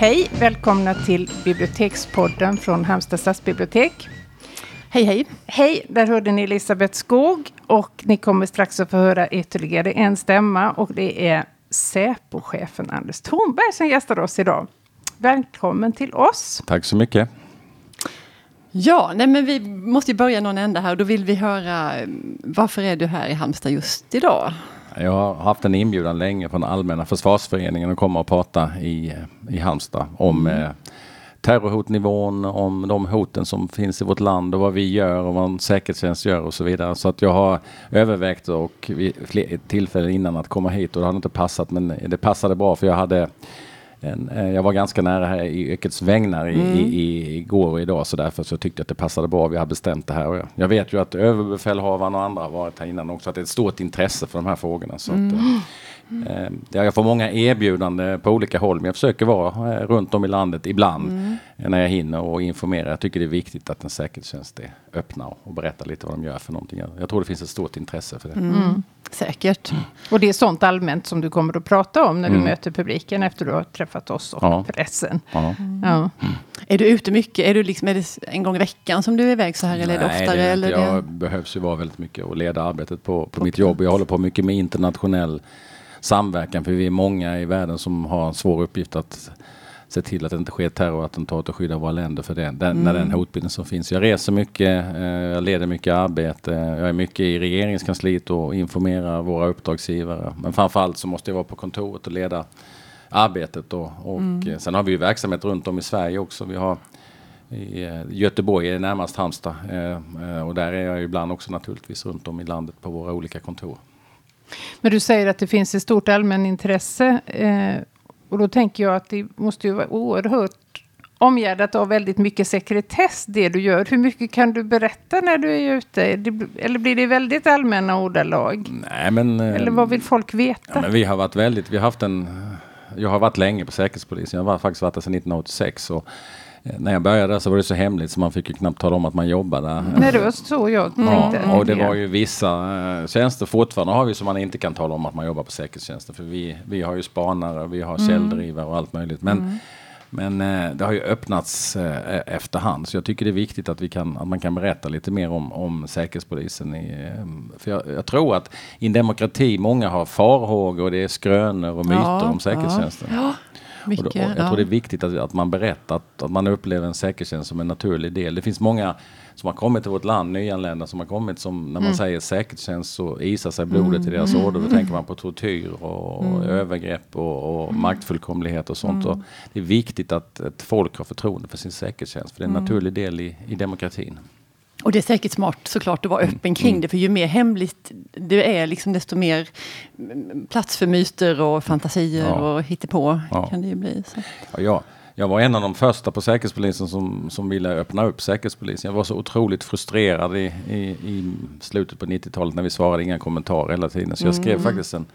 Hej, välkomna till Bibliotekspodden från Halmstad stadsbibliotek. Hej hej! Hej, där hörde ni Elisabeth Skog och ni kommer strax att få höra ytterligare en stämma och det är Säpo-chefen Anders Thornberg som gästar oss idag. Välkommen till oss! Tack så mycket! Ja, nej men vi måste ju börja någon ända här och då vill vi höra varför är du här i Halmstad just idag? Jag har haft en inbjudan länge från Allmänna försvarsföreningen att komma och prata i, i Halmstad om mm. eh, terrorhotnivån, om de hoten som finns i vårt land och vad vi gör och vad en säkerhetstjänst gör och så vidare. Så att jag har övervägt och vid tillfällen innan att komma hit och det hade inte passat men det passade bra för jag hade en, eh, jag var ganska nära här i yrkets vägnar i, mm. i, i, igår och idag så därför så tyckte jag att det passade bra. Vi har bestämt det här. Och jag, jag vet ju att överbefälhavaren och andra har varit här innan också. Att det är ett stort intresse för de här frågorna. Så mm. att, eh, eh jag får många erbjudanden på olika håll men jag försöker vara eh, runt om i landet ibland mm. när jag hinner och informera. Jag tycker det är viktigt att en säkerhetstjänst är öppna och berättar lite vad de gör för någonting. Jag, jag tror det finns ett stort intresse för det. Mm. Säkert. Och det är sånt allmänt som du kommer att prata om när du mm. möter publiken efter du har träffat oss och ja. pressen. Ja. Mm. Ja. Är du ute mycket? Är, du liksom, är det en gång i veckan som du är iväg så här? Eller är det oftare? Det, eller jag det? behövs ju vara väldigt mycket och leda arbetet på, på, på mitt jobb. Jag håller på mycket med internationell samverkan för vi är många i världen som har en svår uppgift att se till att det inte sker terrorattentat och skydda våra länder för det, den, mm. när den hotbilden som finns. Jag reser mycket, eh, jag leder mycket arbete, jag är mycket i regeringskansliet och informerar våra uppdragsgivare. Men framförallt så måste jag vara på kontoret och leda arbetet. Och, och mm. Sen har vi ju verksamhet runt om i Sverige också. Vi har i eh, Göteborg är närmast Halmstad eh, och där är jag ibland också naturligtvis runt om i landet på våra olika kontor. Men du säger att det finns ett stort allmänintresse och då tänker jag att det måste ju vara oerhört omgärdat av väldigt mycket sekretess det du gör. Hur mycket kan du berätta när du är ute? Eller blir det väldigt allmänna ordalag? Nej, men, Eller vad vill folk veta? Ja, men vi har varit väldigt, vi har haft en, jag har varit länge på Säkerhetspolisen, jag har faktiskt varit där sedan 1986. Och Eh, när jag började så var det så hemligt så man fick ju knappt tala om att man jobbade. Nej, det var så jag tänkte. Ja, och det var ju vissa äh, tjänster fortfarande har vi som man inte kan tala om att man jobbar på säkerhetstjänsten. För vi, vi har ju spanare, vi har mm. källdrivare och allt möjligt. Men, mm. men äh, det har ju öppnats äh, efterhand. Så jag tycker det är viktigt att, vi kan, att man kan berätta lite mer om, om Säkerhetspolisen. I, för jag, jag, tror att i en demokrati, många har farhågor, det är skrönor och myter ja, om säkerhetstjänsten. Ja. Mycket, och då, och jag ja. tror det är viktigt att, att man berättar att, att man upplever en säkerhetstjänst som en naturlig del. Det finns många som har kommit till vårt land, nyanlända som har kommit som när man mm. säger säkerhetstjänst så isar sig blodet mm. i deras ådror. Då mm. tänker man på tortyr och, mm. övergrepp och, och maktfullkomlighet och sånt. Och det är viktigt att ett folk har förtroende för sin säkerhetstjänst för det är en naturlig del i, i demokratin. Och det är säkert smart såklart att vara mm. öppen kring mm. det, för ju mer hemligt det är, liksom, desto mer plats för myter och fantasier ja. och hittepå ja. kan det ju bli. Ja, ja, jag var en av de första på Säkerhetspolisen som, som ville öppna upp Säkerhetspolisen. Jag var så otroligt frustrerad i, i, i slutet på 90-talet när vi svarade inga kommentarer hela tiden. Så jag skrev mm. faktiskt en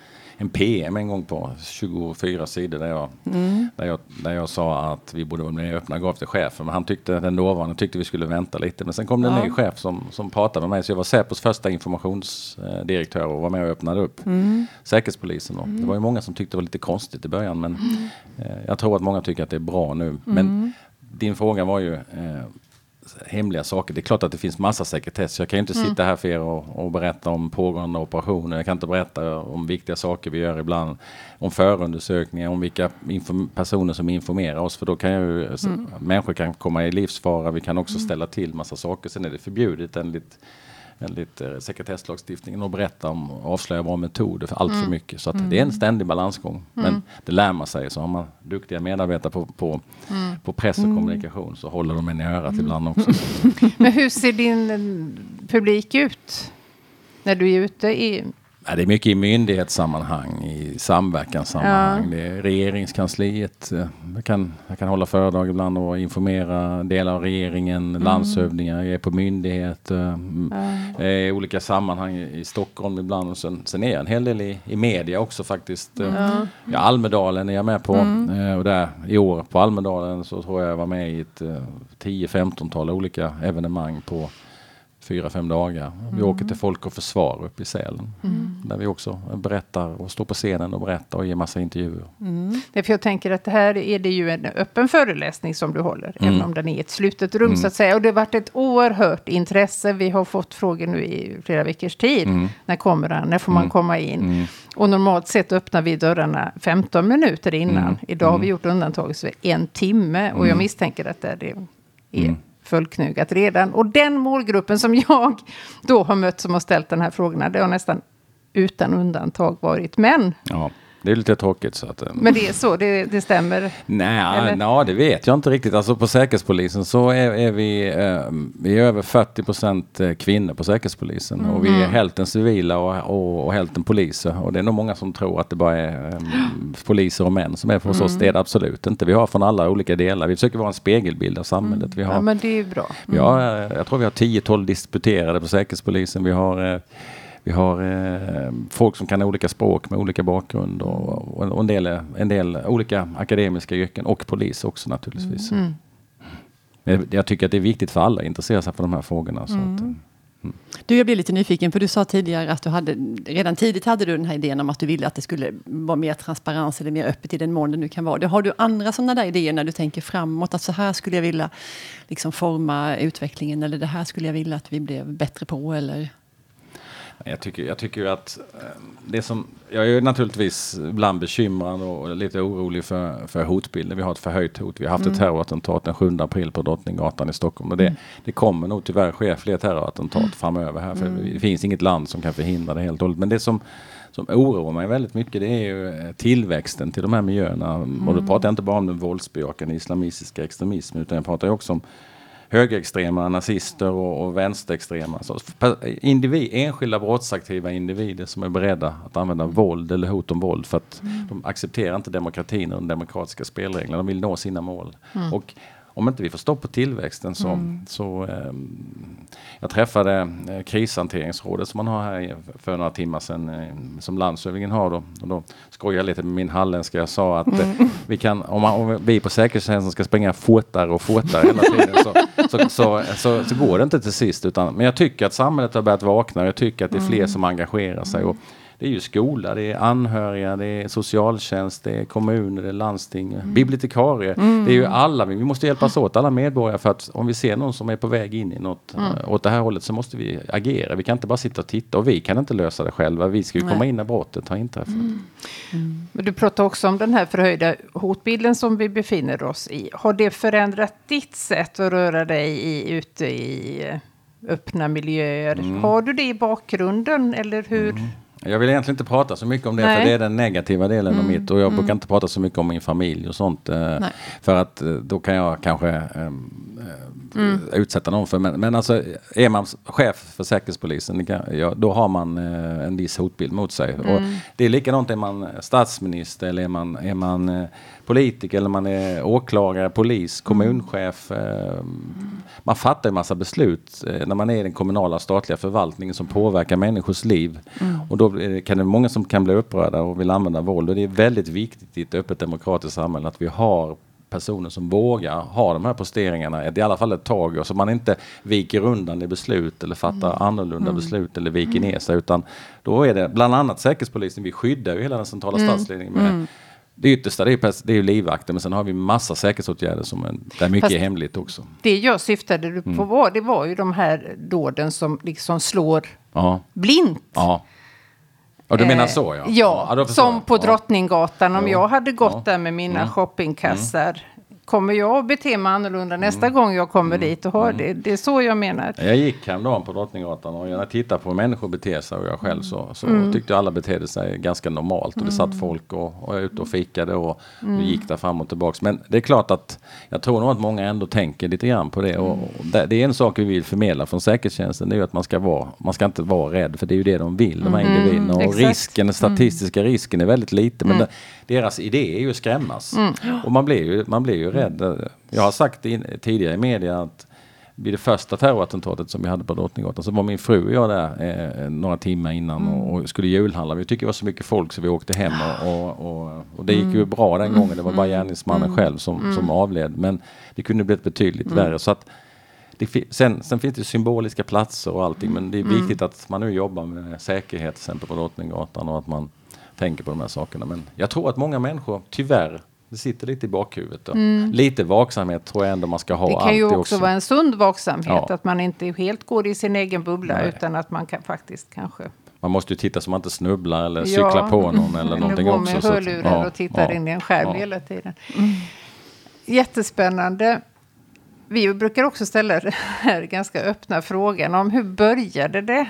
en PM en gång på 24 sidor där jag, mm. där jag, där jag sa att vi borde vara mer öppna, gav till chefen. Men han tyckte, den dåvarande tyckte vi skulle vänta lite. Men sen kom det en ny chef som, som pratade med mig. Så jag var Säpos första informationsdirektör och var med och öppnade upp mm. Säkerhetspolisen. Och mm. Det var ju många som tyckte det var lite konstigt i början. Men mm. eh, jag tror att många tycker att det är bra nu. Men mm. din fråga var ju eh, hemliga saker. Det är klart att det finns massa sekretess. Jag kan inte mm. sitta här för er och, och, berätta om pågående operationer. Jag kan inte berätta om viktiga saker vi gör ibland. Om förundersökningar, om vilka personer som informerar oss. För då kan ju, mm. människor kan komma i livsfara. Vi kan också mm. ställa till massa saker. Sen är det förbjudet enligt enligt eh, sekretesslagstiftningen och berätta om och avslöja våra metoder för allt mm. för mycket. Så mm. det är en ständig balansgång. Mm. Men det lär man sig. Så har man duktiga medarbetare på, på, mm. på press och mm. kommunikation så håller de en i örat ibland också. Men hur ser din eh, publik ut? När du är ute i det är mycket i myndighetssammanhang, i samverkanssammanhang. Ja. Det är regeringskansliet. Jag kan, jag kan hålla föredrag ibland och informera delar av regeringen, mm. landshövdingar, jag är på myndigheter, ja. i olika sammanhang i Stockholm ibland. Och sen, sen är jag en hel del i, i media också faktiskt. Ja. Ja, Almedalen är jag med på. Mm. Eh, och där, I år på Almedalen så tror jag jag var med i ett 10-15-tal eh, olika evenemang på fyra, fem dagar. Vi mm. åker till Folk och Försvar uppe i Sälen. Mm. Där vi också berättar och står på scenen och berättar och ger massa intervjuer. Mm. Därför jag tänker att det här är det ju en öppen föreläsning som du håller. Mm. Även om den är i ett slutet rum mm. så att säga. Och det har varit ett oerhört intresse. Vi har fått frågor nu i flera veckors tid. Mm. När kommer han? När får man komma in? Och normalt sett öppnar vi dörrarna 15 minuter innan. Idag har vi gjort undantag så en timme. Och jag misstänker att det är fullknugat redan. Och den målgruppen som jag då har mött som har ställt den här frågorna, det har nästan utan undantag varit män. Ja. Det är lite tråkigt. Så att, eh, Men det är så, det, det stämmer? Nej, na, det vet jag inte riktigt. Alltså på Säkerhetspolisen så är, är vi, eh, vi är över 40 procent eh, kvinnor på Säkerhetspolisen. Mm. Och vi är mm. hälften civila och, och, och hälften poliser. Och det är nog många som tror att det bara är eh, poliser och män som är hos mm. oss. Det är det absolut inte. Vi har från alla olika delar. Vi försöker vara en spegelbild av samhället. Mm. Vi har, ja, men det är bra. Vi har, mm. jag tror vi har 10-12 disputerade på Säkerhetspolisen. Vi har vi har eh, folk som kan olika språk med olika bakgrund och, och en, del, en del olika akademiska yrken och polis också naturligtvis. Mm. Men jag tycker att det är viktigt för alla att intressera sig för de här frågorna. Mm. att, mm. Du, jag blir lite nyfiken, för du sa tidigare att du hade, redan tidigt hade du den här idén om att du ville att det skulle vara mer transparens eller mer öppet i den mån det nu kan vara. Har du andra sådana där idéer när du tänker framåt? Att så här skulle jag vilja liksom forma utvecklingen eller det här skulle jag vilja att vi blev bättre på? Eller? Jag tycker, jag tycker att eh, det som, jag är naturligtvis ibland bekymrad och lite orolig för, för hotbilden. Vi har ett förhöjt hot. Vi har haft mm. ett terrorattentat den 7 april på Drottninggatan i Stockholm. Och det, mm. det kommer nog tyvärr ske fler terrorattentat mm. framöver här. För mm. det finns inget land som kan förhindra det helt och hållet. Men det som, som oroar mig väldigt mycket det är ju eh, tillväxten till de här miljöerna. Och då mm. pratar jag inte bara om den våldsbejakande islamistiska extremismen utan jag pratar också om högerextrema nazister och, och vänsterextrema. Så individ, enskilda brottsaktiva individer som är beredda att använda våld eller hot om våld för att mm. de accepterar inte demokratin och de demokratiska spelreglerna. De vill nå sina mål. Mm. Och om inte vi får stopp på tillväxten så... Mm. så eh, jag träffade eh, krishanteringsrådet som man har här för några timmar sedan eh, som landshövdingen har då. Och då skojade jag lite med min halländska. Jag sa att eh, mm. vi kan, om, man, om vi på säkerhetstjänsten ska springa fortare och fortare hela tiden så, så, så, så, så går det inte till sist. Utan, men jag tycker att samhället har börjat vakna. Jag tycker att det är fler mm. som engagerar sig. Och, det är ju skola, det är anhöriga, det är socialtjänst, det är kommuner, det är landsting, mm. bibliotekarier. Mm. Det är ju alla, vi måste hjälpas åt, alla medborgare för att om vi ser någon som är på väg in i något mm. uh, åt det här hållet så måste vi agera. Vi kan inte bara sitta och titta och vi kan inte lösa det själva. Vi ska ju komma in när brottet har inträffat. Mm. Mm. Men du pratar också om den här förhöjda hotbilden som vi befinner oss i. Har det förändrat ditt sätt att röra dig i, ute i eh, öppna miljöer? Mm. Har du det i bakgrunden eller hur? Jag vill egentligen inte prata så mycket om det, Nej. för det är den negativa delen mm. av mitt. Och jag mm. brukar inte prata så mycket om min familj och sånt. Eh, för att eh, då kan jag kanske eh, mm. utsätta någon för. Men, men alltså, är man chef för Säkerhetspolisen, ja, då har man eh, en viss hotbild mot sig. Och mm. det är likadant, är man statsminister eller är man, är man politiker eller man är åklagare, polis, mm. kommunchef. Eh, man fattar en massa beslut när man är i den kommunala statliga förvaltningen som påverkar människors liv. Mm. Och då kan det många som kan bli upprörda och vill använda våld. Och det är väldigt viktigt i ett öppet demokratiskt samhälle att vi har personer som vågar ha de här posteringarna i alla fall ett tag och så man inte viker undan i beslut eller fattar mm. annorlunda mm. beslut eller viker mm. ner sig utan då är det bland annat Säkerhetspolisen, vi skyddar ju hela den centrala mm. statsledningen med mm. det yttersta det är, det är livvakter men sen har vi massa säkerhetsåtgärder som är, där mycket Fast är hemligt också. Det jag syftade på mm. var, det var ju de här dåden som liksom slår ja. blint. Ja. Ja, du menar så ja. Ja, ja som på Drottninggatan. Om jag hade gått där med mina mm. shoppingkassar. Mm kommer jag att bete mig annorlunda nästa mm. gång jag kommer mm. dit och har mm. det. Det är så jag menar. Jag gick häromdagen på Drottninggatan och jag tittar på hur människor beter sig och jag själv så, så mm. tyckte alla betedde sig ganska normalt. Och det satt mm. folk och, och ute och fikade och, och mm. gick där fram och tillbaks. Men det är klart att jag tror nog att många ändå tänker lite grann på det. Och, och det, det, är en sak vi vill förmedla från säkerhetstjänsten. Det är ju att man ska vara, man ska inte vara rädd för det är ju det de vill, de här individerna. Och risken, den statistiska risken är väldigt liten. Men det, deras idé är ju att skrämmas. Och man blir ju, man blir ju rädd. Jag har sagt in, tidigare i media att vid det första terrorattentatet som vi hade på Drottninggatan så var min fru och jag där eh, några timmar innan mm. och, och, skulle julhandla. Vi tyckte det var så mycket folk så vi åkte hem och, och, och det gick mm. ju bra den gången. Det var bara mm. gärningsmannen mm. själv som, som mm. avled. Men det kunde blivit betydligt värre. Så att sen, sen finns det symboliska platser och allting men det är mm. viktigt att man nu jobbar med säkerhet till exempel på Drottninggatan och att man tänker på de här sakerna. Men jag tror att många människor tyvärr det sitter lite i bakhuvudet. Mm. Lite vaksamhet tror jag ändå man ska ha. Det kan ju också, också, vara en sund vaksamhet. Ja. Att man inte helt går i sin egen bubbla Nej. utan att man kan, faktiskt kanske man måste ju titta så man inte snubblar eller ja. cyklar på någon eller någonting också. med hörlurar ja, och tittar ja, in i en skärm ja. hela tiden. Mm. Jättespännande. Vi brukar också ställa den här ganska öppna frågan om hur började det?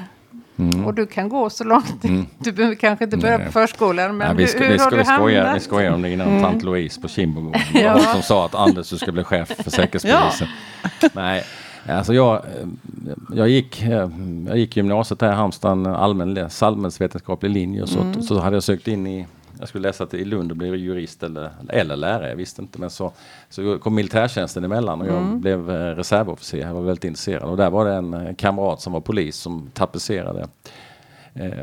Mm. Och du kan gå så långt. Mm. Du behöver kanske inte börja Nej. på förskolan. Men Nej, vi, ska, hur, hur ska, har vi, skoja, vi skojar om det innan mm. tant Louise på Kimbogården. ja. Hon som sa att Anders du ska bli chef för Säkerhetspolisen. ja. Nej, alltså jag, jag, gick, jag gick gymnasiet här i Halmstad, allmän samhällsvetenskaplig linje. Och så, mm. så hade jag sökt in i jag skulle läsa till i Lund och bli jurist eller, eller lärare, jag visste inte. Men så, så kom militärtjänsten emellan och jag mm. blev eh, reservofficer. Jag var väldigt intresserad och där var det en eh, kamrat som var polis som tapetserade eh,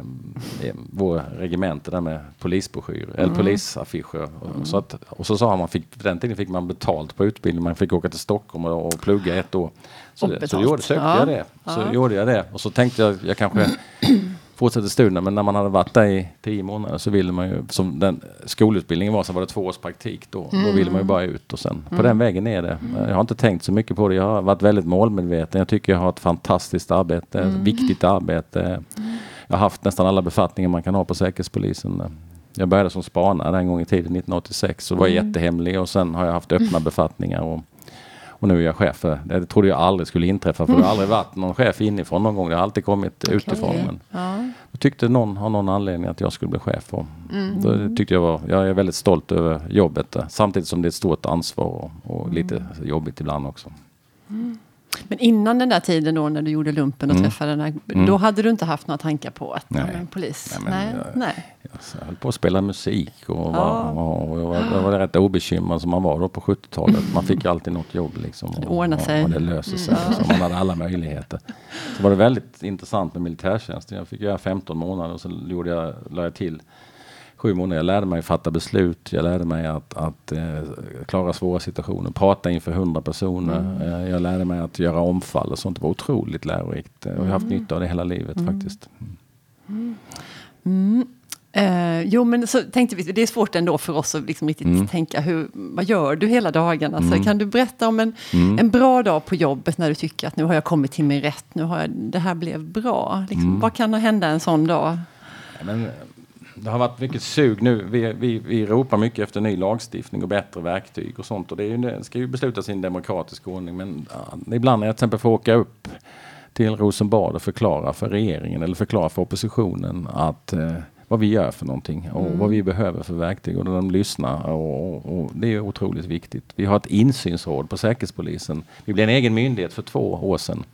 eh, vår regemente där med polisbroschyrer, mm. eller polisaffischer. Mm. Så att, och så sa han, man fick, på den tiden fick man betalt på utbildning, man fick åka till Stockholm och, och plugga ett år. Så, det, så gjorde, sökte ja. jag det. Så ja. gjorde jag det. Och så tänkte jag, jag kanske fortsatte studierna. Men när man hade varit där i tio månader så ville man ju, som den skolutbildningen var, så var det två års praktik då. Mm. Då ville man ju bara ut och sen mm. på den vägen är det. Jag har inte tänkt så mycket på det. Jag har varit väldigt målmedveten. Jag tycker jag har ett fantastiskt arbete, mm. viktigt arbete. Jag har haft nästan alla befattningar man kan ha på Säkerhetspolisen. Jag började som spanare en gång i tiden, 1986, och var mm. jättehemlig och sen har jag haft öppna befattningar. Och, och nu är jag chef det. trodde jag aldrig skulle inträffa för det har aldrig varit någon chef inifrån någon gång. Det har alltid kommit okay. utifrån. Men ja. Då tyckte någon av någon anledning att jag skulle bli chef. Och mm. Då tyckte jag var, jag är väldigt stolt över jobbet samtidigt som det är ett stort ansvar och, och mm. lite jobbigt ibland också. Mm. Men innan den där tiden då när du gjorde lumpen och mm. träffade den här, mm. då hade du inte haft några tankar på att nej. en polis? Nej, nej. Jag, nej. Jag höll på att spela musik och, var, och jag, var, jag var rätt obekymrad som man var då på 70-talet. Man fick alltid något jobb liksom. Och, det ordnade sig. Och, det löser sig. Mm. Så man hade alla möjligheter. Så var det väldigt intressant med militärtjänsten. Jag fick göra 15 månader och så gjorde jag, la jag till sju månader. Jag lärde mig fatta beslut. Jag lärde mig att, att eh, klara svåra situationer. Prata inför hundra personer. Mm. Eh, jag lärde mig att göra omfall och sånt. Det var otroligt lärorikt. Och jag har haft mm. nytta av det hela livet mm. faktiskt. Mm. mm. Eh, jo, men så tänkte vi, det är svårt ändå för oss att liksom riktigt mm. tänka, hur, vad gör du hela dagen? Alltså, mm. Kan du berätta om en, mm. en bra dag på jobbet när du tycker att nu har jag kommit till min rätt, nu har jag, det här blev bra. Liksom, Vad kan hända en sån dag? Men, det har varit mycket sug nu. Vi, vi, vi ropar mycket efter ny lagstiftning och bättre verktyg och sånt. Och det, ju, det ska ju beslutas i en demokratisk ordning. Men ja, ibland när jag till exempel får åka upp till Rosenbad och förklara för regeringen eller förklara för oppositionen att eh, vad vi gör för någonting och mm. vad vi behöver för verktyg och de lyssnar och, och, och, det är otroligt viktigt. Vi har ett insynsråd på Säkerhetspolisen. Vi blev en egen myndighet för två år sedan.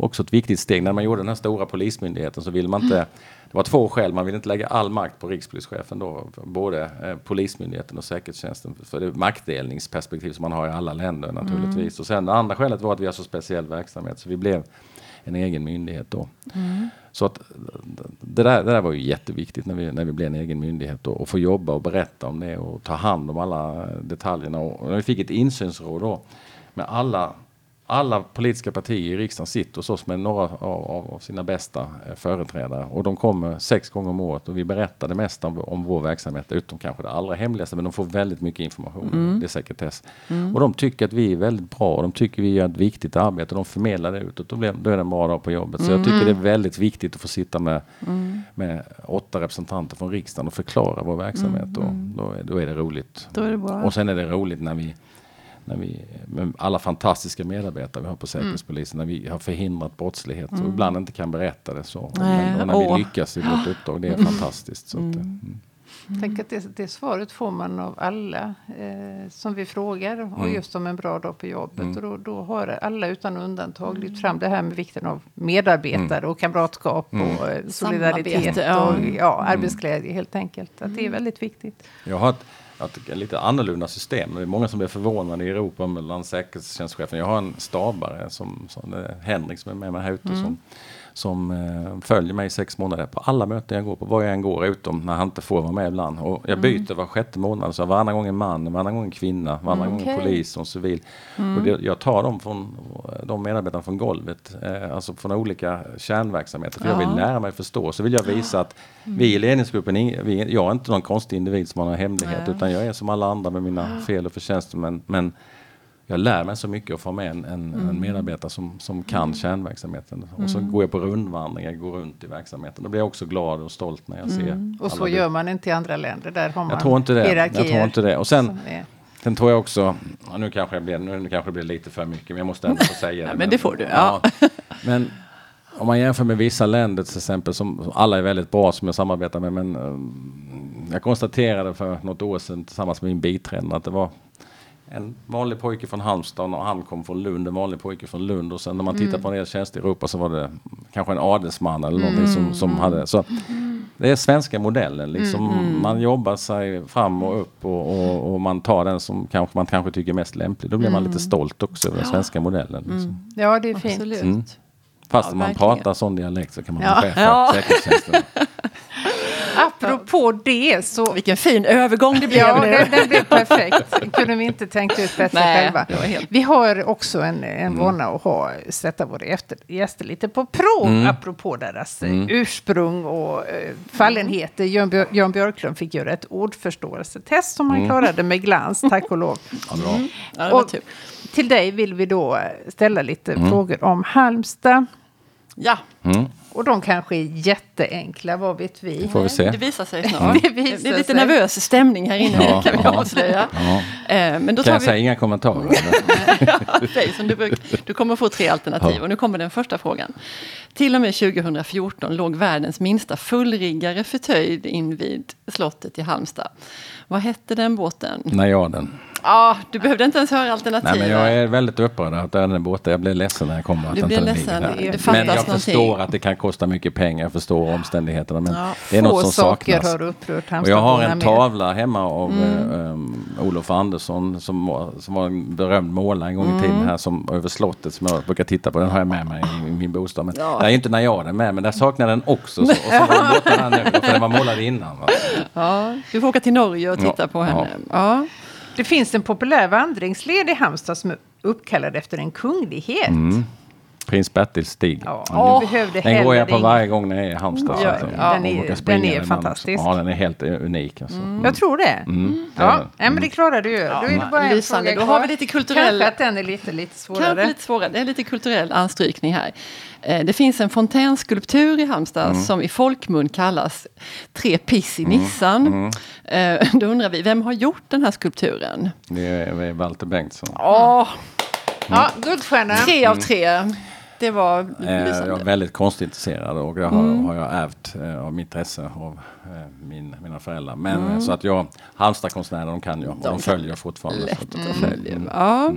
Också ett viktigt steg. När man gjorde den här stora polismyndigheten så ville man inte det var två skäl. Man vill inte lägga all makt på rikspolischefen då, både eh, Polismyndigheten och Säkerhetstjänsten. För det maktdelningsperspektiv som man har i alla länder naturligtvis. Mm. Och sen det andra skälet var att vi har så speciell verksamhet så vi blev en egen myndighet då. Mm. Så att det där, det där var ju jätteviktigt när vi, när vi blev en egen myndighet och, och få jobba och berätta om det och ta hand om alla detaljerna. Och, och vi fick ett insynsråd då med alla alla politiska partier i riksdagen sitter hos oss med några av, av sina bästa eh, företrädare och de kommer sex gånger om året och vi berättar det mesta om, om vår verksamhet utom kanske det allra hemligaste men de får väldigt mycket information. Mm. Det är sekretess. Mm. Och de tycker att vi är väldigt bra och de tycker vi gör ett viktigt arbete och de förmedlar det utåt. Då, blir, då är det en bra dag på jobbet. Så jag tycker det är väldigt viktigt att få sitta med, mm. med åtta representanter från riksdagen och förklara vår verksamhet. Och mm. då, då är det roligt. Då är det bra. Och sen är det roligt när vi när vi, med alla fantastiska medarbetare vi har på Säkerhetspolisen, mm. när vi har förhindrat brottslighet mm. och ibland inte kan berätta det så. Men, och när Åh. vi lyckas i vårt uppdrag, det är mm. fantastiskt. Så att, mm. Mm. Tänk att det, det svaret får man av alla eh, som vi frågar. Och mm. just om en bra dag på jobbet. Mm. Och då, då, har alla utan undantag lyft fram det här med vikten av medarbetare mm. och kamratskap och eh, solidaritet ja. och ja, arbetsglädje helt enkelt. Att det är väldigt viktigt. Jag har ett, ett lite annorlunda system. Det är många som blir förvånade i Europa mellan säkerhetstjänstchefen. Jag har en stabare, som, som Henrik som är med mig här ute, mm. som som eh, följer mig i sex månader på alla möten jag går på, var jag än går, utom när han inte får vara med ibland. Och jag byter var sjätte månad, så varannan gång en man, varannan gång en kvinna, varannan gång en Okej. polis och civil. Och det, jag tar dem från, de medarbetarna från golvet, eh, alltså från olika kärnverksamheter, för jag vill Ja. lära mig förstå. Så vill jag visa att vi i ledningsgruppen, vi, jag är inte någon konstig individ som har någon hemlighet, Nej. utan jag är som alla andra med mina fel och förtjänster. Men, men jag lär mig så mycket att få med en, en, Mm. en medarbetare som, som kan kärnverksamheten. Och så går jag på rundvandring, jag går runt i verksamheten. Då blir jag också glad och stolt när jag ser. Och så gör man inte i andra länder. Där har man Jag tror inte det. Jag tror inte det. Och sen, sen tror jag också, ja, nu kanske jag blir, nu kanske det blir lite för mycket, men jag måste ändå få säga det. Ja, men det får du, ja. Men om man jämför med vissa länder till exempel, som som alla är väldigt bra som jag samarbetar med, men um, jag konstaterade för något år sedan tillsammans med min biträdande att det var en vanlig pojke från Halmstad och han kom från Lund, en vanlig pojke från Lund och sen när man tittar på en del tjänster i Europa så var det kanske en adelsman eller någonting som, som hade så det är svenska modellen liksom. Man jobbar sig fram och upp och, och, och man tar den som kanske man kanske tycker är mest lämplig. Då blir man lite stolt också över den svenska modellen. Liksom. Ja, det är fint. Absolut. Mm. Fast Ja, om man verkligen. pratar sån dialekt så kan man Ja. bli chef för Ja. säkerhetstjänsten. Apropå det så... Vilken fin övergång det blev Ja, nu. den, den blev perfekt. kunde vi inte tänkt ut bättre Nej, själva. helt- Vi har också en, en vana att ha, sätta våra efter, gäster lite på prov, apropå deras eh, ursprung och eh, fallenheter. Jan, Björ, Jan Björklund fick göra ett ordförståelsetest som han klarade med glans, tack och lov. Ja, bra. Ja, det var Och till dig vill vi då eh, ställa lite frågor om Halmstad. Ja, Mm. Och de kanske är jätteenkla, vad vet vi? Får vi se. det visar sig snart. Det Det, är lite sig. nervös stämning här inne Ja, kan vi ja. avslöja. Ja. Eh, Men då Kan tar jag vi... säga inga kommentarer? Säg som du, bruk, du kommer få tre alternativ Ja. och nu kommer den första frågan. Till och med 2014 låg världens minsta fullriggare förtöjd invid slottet i Halmstad. Vad hette den båten? Najaden. Ah, du behövde inte ens höra alternativ. Nej, men jag är väldigt upprörd att den är borta. Jag blir ledsen när jag kommer att Du blir ledsen. ligger. Det Men jag någonting. förstår att det kan kosta mycket pengar. Jag förstår omständigheterna. Men Ja, det är något som saknas. har upprört Och jag har en tavla hemma av Mm. um, Olof Andersson som var, som var en berömd målare en gång i Mm. tiden här som, över slottet som jag brukar titta på. Den har jag med mig i, i min bostad. Men Ja. där är inte när jag är med men där saknar jag den också. Så, och så var den borta här nu för den var målad innan. Va? Ja, du får åka till Norge och titta Ja, på ja. henne. Ja. Det finns en populär vandringsled i Halmstad som är uppkallad efter en kunglighet. Mm. Prins Bertils stig. Ja, behövde Den går jag på varje gång när jag är i Halmstad. så Ja, att jag- ja. Den är- den är fantastisk. Ja, den är helt unik. Alltså. Jag tror det. Mm, det är Ja, den. nej, men det klarar du ju. Då är det bara en lysande. fråga Då har vi lite kulturell- Kanske att den är lite, lite Kanske svårare. lite svårare. Det är lite kulturell anstrykning här. Eh, Det finns en fontänskulptur i Halmstad Mm. som i folkmun kallas Tre piss i Nissan. Mm. Eh, Då undrar vi, vem har gjort den här skulpturen? Det är, Walter Bengtsson. Åh, Ja, guldstjärna. tre av tre. Det var Mm. Eh, Jag är lysande. väldigt konstintresserad och det har, har jag ärvt eh, av mitt intresse av eh, min, mina föräldrar. Men eh, så att jag, Halmstadkonstnärer de kan jag och de, kan följer jag fortfarande. Lätt att, att följa. Ja.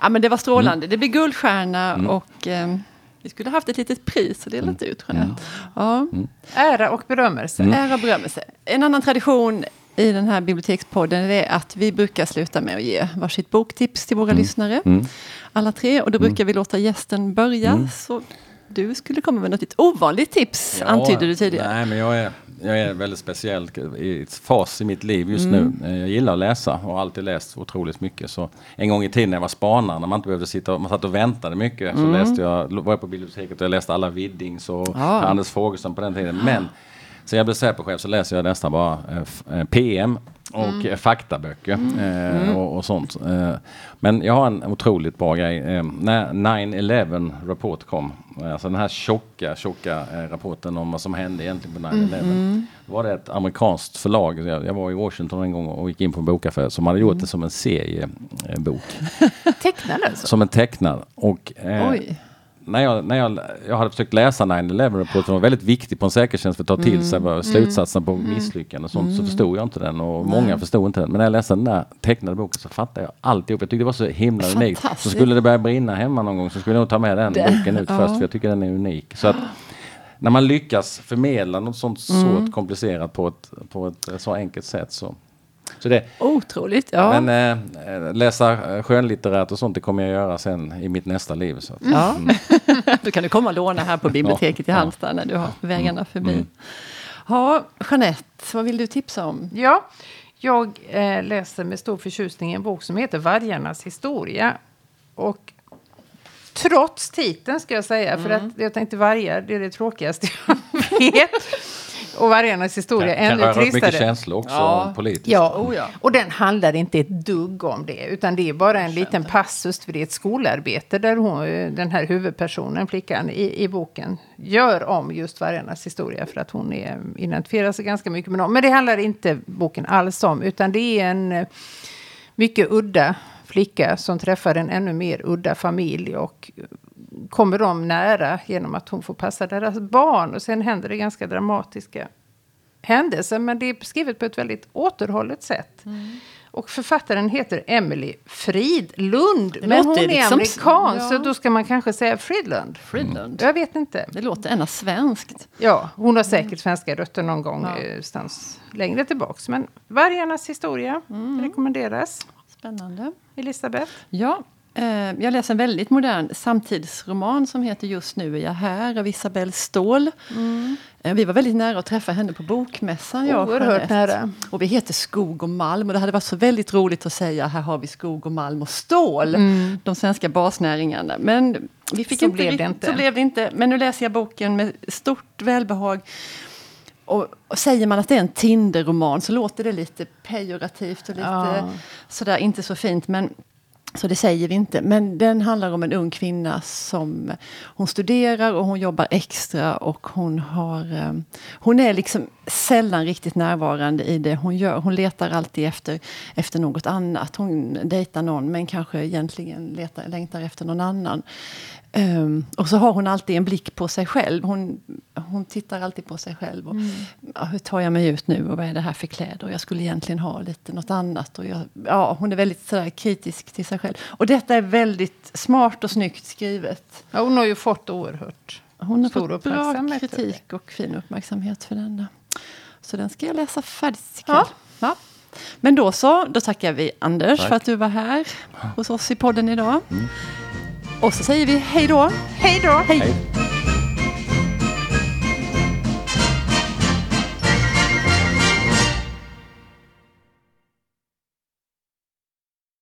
ja, men det var strålande. Det blir guldstjärna Mm. och eh, vi skulle haft ett litet pris att dela ut, Mm. Jeanette. Ja. Ära och berömmelse. Ära och berömmelse. En annan tradition i den här bibliotekspodden är att vi brukar sluta med att ge varsitt boktips till våra lyssnare. Mm. Alla tre. Och då brukar vi låta gästen börja. Så du skulle komma med något ovanligt tips, antydde du tidigare. Nej, men jag är, jag är väldigt speciell i ett fas i mitt liv just nu. Eh, Jag gillar att läsa och har alltid läst otroligt mycket. Så en gång i tiden när jag var spanare, när man inte behövde sitta och, man satt och väntade mycket, så läste jag, var jag på biblioteket och jag läste alla Widdings och Ja. Anders Fogelström på den tiden. Men sen jag blev Säpochef så läser jag nästan bara eh, eh, PM och eh, faktaböcker eh, och, och sånt. Eh, men jag har en otroligt bra grej. När 9-11 rapport kom, alltså den här tjocka, tjocka rapporten om vad som hände egentligen på 9-11. Då var det ett amerikanskt förlag, jag, jag var i Washington en gång och gick in på en bokaffär som hade gjort det som en seriebok. Tecknad alltså. Som en tecknad. Och, Oj. När jag, när jag, jag hade försökt läsa 9-11 rapporten var väldigt viktig på en säkerhetstjänst för att ta till sig vad slutsatsen på misslyckande och sånt så förstod jag inte den och många förstod inte den. Men när jag läste den där tecknade boken så fattade jag alltihop. Jag tyckte det var så himla unikt. Så skulle det börja brinna hemma någon gång så skulle jag nog ta med den Det- boken ut ja. först för jag tycker den är unik. Så att, när man lyckas förmedla något sånt så komplicerat på ett, på ett så enkelt sätt så Så det, Otroligt, ja. Men äh, läsa skönlitterärt och sånt det kommer jag göra sen i mitt nästa liv. Så att, ja. Mm. Då kan du komma och låna här på biblioteket ja, i Halmstad när du har vägarna förbi. Mm. Ja, Jeanette, vad vill du tipsa om? Ja, jag eh, läser med stor förtjusning en bok som heter Vargarnas historia. Och trots titeln ska jag säga, mm. för att jag tänkte vargar, det är det tråkigaste jag vet och vargarnas historia kan, ännu kan tristare. mycket känslor också ja. politiskt. Ja, oh ja, och den handlar inte ett dugg om det. Utan det är bara en liten passus, för det är ett skolarbete där hon, den här huvudpersonen, flickan i, i boken, gör om just vargarnas historia. För att hon är, identifierar sig ganska mycket med dem. Men det handlar inte boken alls om, utan det är en eh, mycket udda flicka som träffar en ännu mer udda familj. Och kommer dem nära genom att hon får passa deras barn. Och sen händer det ganska dramatiska händelser. Men det är skrivet på ett väldigt återhållet sätt. Mm. Och författaren heter Emily Fridlund. men hon är liksom, amerikan, ja. så då ska man kanske säga Fridlund. Fridlund. Jag vet inte. Det låter ännu svenskt. Ja, hon har säkert svenska rötter någon gång ja. någonstans längre tillbaks. Men Vargarnas historia mm. rekommenderas. Spännande. Elisabeth? Ja, Eh, jag läser en väldigt modern samtidsroman som heter Just nu är jag här av Isabelle Ståhl. Mm. Eh, vi var väldigt nära att träffa henne på bokmässan. Jag Oerhört nära. Och vi heter Skog och malm och det hade varit så väldigt roligt att säga här har vi skog och malm och stål. Mm. De svenska basnäringarna. Men vi fick så inte, blev det inte. Så blev det inte. Men nu läser jag boken med stort välbehag. Och, och, säger man att det är en Tinder-roman så låter det lite pejorativt och lite ja. sådär inte så fint. Men så det säger vi inte. Men den handlar om en ung kvinna som hon studerar och hon jobbar extra och hon har... Eh, hon är liksom sällan riktigt närvarande i det hon gör. Hon letar alltid efter, efter något annat. Hon dejtar någon men kanske egentligen letar, längtar efter någon annan. Um, och så har hon alltid en blick på sig själv. Hon, hon tittar alltid på sig själv. Och, mm. ja, hur tar jag mig ut nu och vad är det här för kläder? Jag skulle egentligen ha lite något annat. Och jag, ja, hon är väldigt sådär, kritisk till sig själv. Och detta är väldigt smart och snyggt skrivet. Ja, hon har ju fått oerhört Hon har fått bra kritik och fin uppmärksamhet för denna. Så den ska jag läsa färdigt ikväll. Ja. ja. Men då så, då tackar vi Anders Tack. för att du var här hos oss i podden idag. Mm. Och så säger vi hej då. Hej då. Hej. hej.